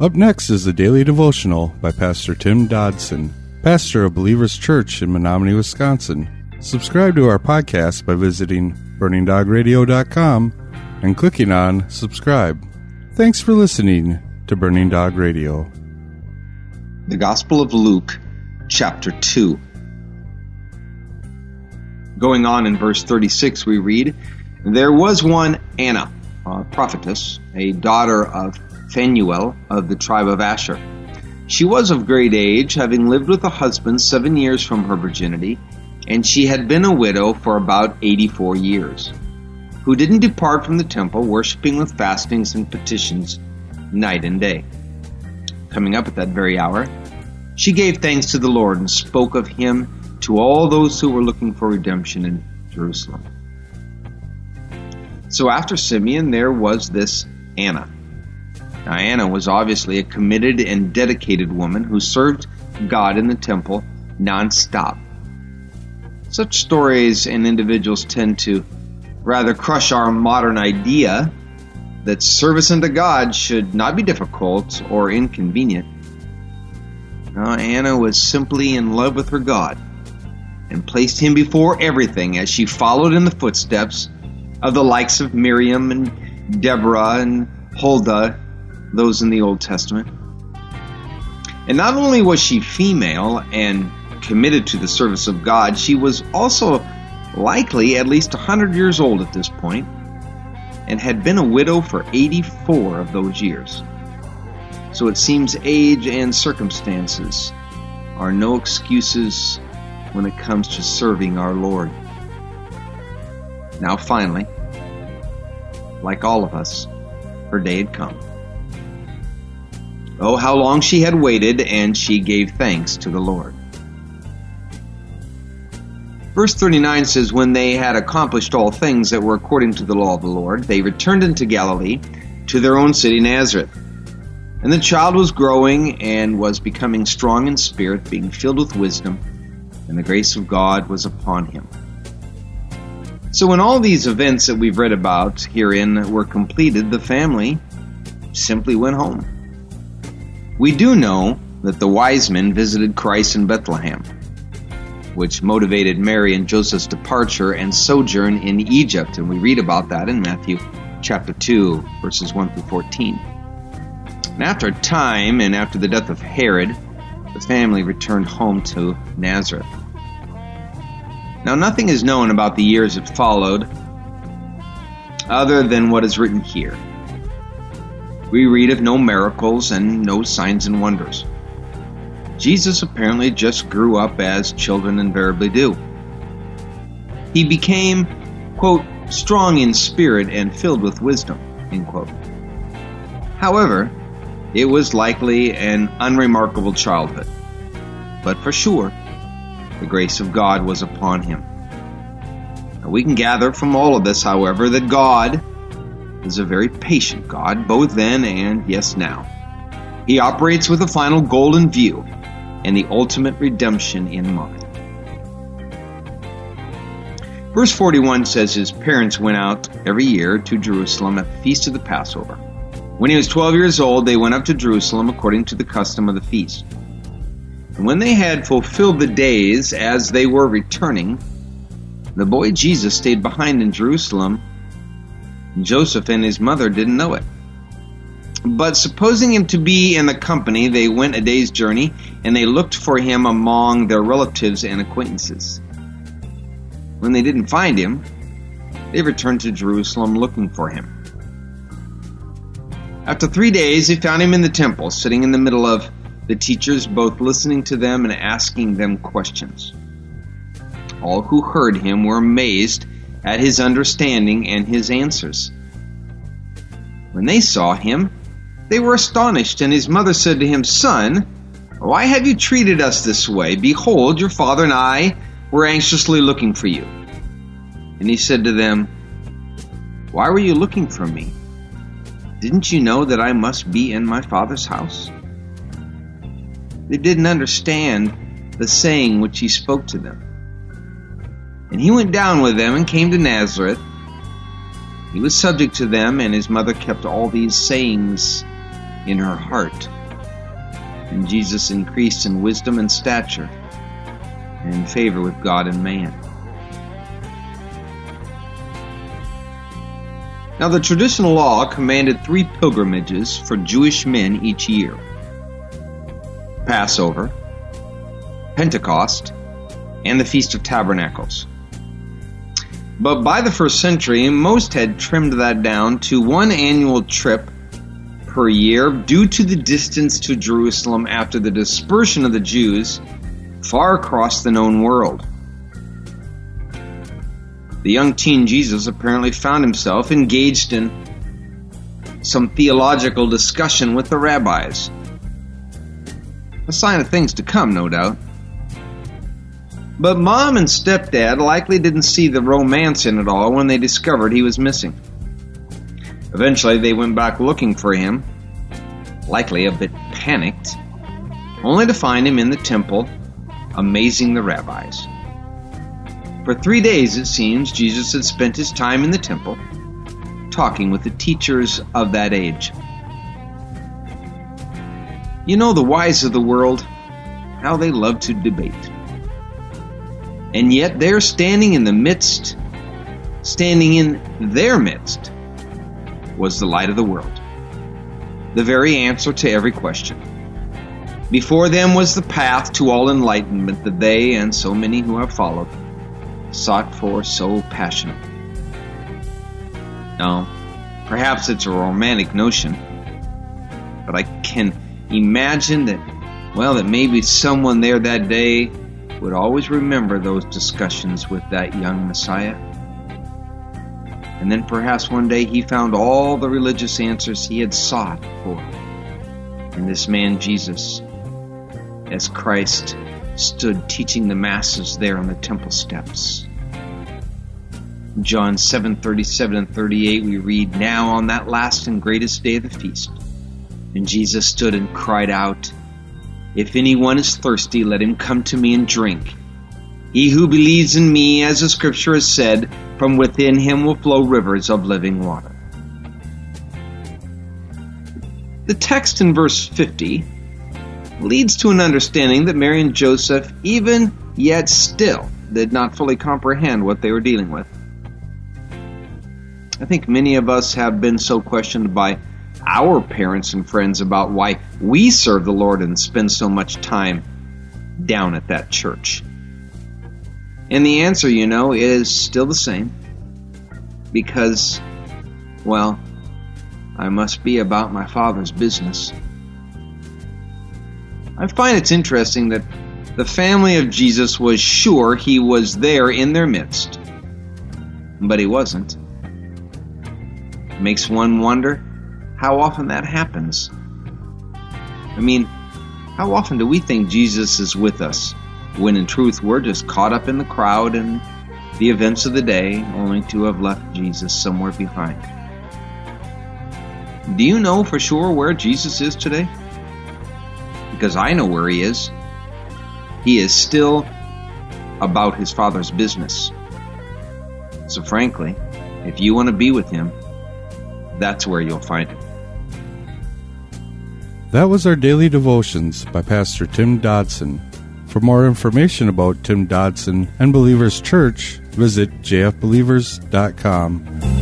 Up next is the daily devotional by Pastor Tim Dodson, pastor of Believers Church in Menominee, Wisconsin. Subscribe to our podcast by visiting burningdogradio.com and clicking on subscribe. Thanks for listening to Burning Dog Radio. The Gospel of Luke, chapter 2. Going on in verse 36, we read, There was one Anna, a prophetess, a daughter of Phanuel of the tribe of Asher. She was of great age, having lived with a husband seven years from her virginity, and she had been a widow for about 84 years, who didn't depart from the temple, worshiping with fastings and petitions night and day. Coming up at that very hour, she gave thanks to the Lord and spoke of him to all those who were looking for redemption in Jerusalem. So after Simeon, there was this Anna. Anna was obviously a committed and dedicated woman who served God in the temple nonstop. Such stories and individuals tend to rather crush our modern idea that service unto God should not be difficult or inconvenient. No, Anna was simply in love with her God and placed him before everything as she followed in the footsteps of the likes of Miriam and Deborah and Huldah, those in the Old Testament. And not only was she female and committed to the service of God, she was also likely at least 100 years old at this point and had been a widow for 84 of those years. So it seems age and circumstances are no excuses when it comes to serving our Lord. Now, finally, like all of us, her day had come. Oh, how long she had waited, and she gave thanks to the Lord. Verse 39 says, When they had accomplished all things that were according to the law of the Lord, they returned into Galilee to their own city Nazareth. And the child was growing and was becoming strong in spirit, being filled with wisdom and the grace of God was upon him. So, when all these events that we've read about herein were completed, the family simply went home. We do know that the wise men visited Christ in Bethlehem, which motivated Mary and Joseph's departure and sojourn in Egypt, and we read about that in Matthew chapter 2, verses 1 through 14. And after time, and after the death of Herod, the family returned home to Nazareth. Now, nothing is known about the years that followed other than what is written here. We read of no miracles and no signs and wonders. Jesus apparently just grew up as children invariably do. He became, quote, strong in spirit and filled with wisdom, end quote. However, it was likely an unremarkable childhood. But for sure, the grace of God was upon him. Now, we can gather from all of this, however, that God is a very patient God, both then and yes now. He operates with a final goal in view and the ultimate redemption in mind. Verse 41 says his parents went out every year to Jerusalem at the feast of the Passover. When he was 12 years old, they went up to Jerusalem according to the custom of the feast. And when they had fulfilled the days as they were returning, the boy Jesus stayed behind in Jerusalem. Joseph and his mother didn't know it. But supposing him to be in the company, they went a day's journey, and they looked for him among their relatives and acquaintances. When they didn't find him, they returned to Jerusalem looking for him. After three days, they found him in the temple, sitting in the middle of the teachers, both listening to them and asking them questions. All who heard him were amazed at his understanding and his answers. When they saw him, they were astonished, and his mother said to him, Son, why have you treated us this way? Behold, your father and I were anxiously looking for you. And he said to them, Why were you looking for me? Didn't you know that I must be in my father's house? They didn't understand the saying which he spoke to them. And he went down with them and came to Nazareth. He was subject to them, and his mother kept all these sayings in her heart. And Jesus increased in wisdom and stature and in favor with God and man. Now, the traditional law commanded three pilgrimages for Jewish men each year Passover, Pentecost, and the Feast of Tabernacles. But by the first century, most had trimmed that down to one annual trip per year due to the distance to Jerusalem after the dispersion of the Jews far across the known world. The young teen Jesus apparently found himself engaged in some theological discussion with the rabbis. A sign of things to come, no doubt. But mom and stepdad likely didn't see the romance in it all when they discovered he was missing. Eventually, they went back looking for him, likely a bit panicked, only to find him in the temple, amazing the rabbis. For three days, it seems, Jesus had spent his time in the temple, talking with the teachers of that age. You know, the wise of the world, how they love to debate and yet they're standing in the midst, standing in their midst, was the light of the world, the very answer to every question. Before them was the path to all enlightenment that they and so many who have followed sought for so passionately. Now, perhaps it's a romantic notion, but I can imagine that, well, that maybe someone there that day would always remember those discussions with that young Messiah. And then perhaps one day he found all the religious answers he had sought for in this man Jesus as Christ stood teaching the masses there on the temple steps. John 7:37 and 38 we read now on that last and greatest day of the feast and Jesus stood and cried out if anyone is thirsty, let him come to me and drink. He who believes in me, as the scripture has said, from within him will flow rivers of living water. The text in verse 50 leads to an understanding that Mary and Joseph, even yet still, did not fully comprehend what they were dealing with. I think many of us have been so questioned by our parents and friends about why we serve the Lord and spend so much time down at that church. And the answer, you know, is still the same. Because, well, I must be about my Father's business. I find it's interesting that the family of Jesus was sure he was there in their midst, but he wasn't. Makes one wonder how often that happens. I mean, how often do we think Jesus is with us when in truth we're just caught up in the crowd and the events of the day only to have left Jesus somewhere behind? Do you know for sure where Jesus is today? Because I know where he is. He is still about his Father's business. So, frankly, if you want to be with him, that's where you'll find him. That was our daily devotions by Pastor Tim Dodson. For more information about Tim Dodson and Believers Church, visit jfbelievers.com.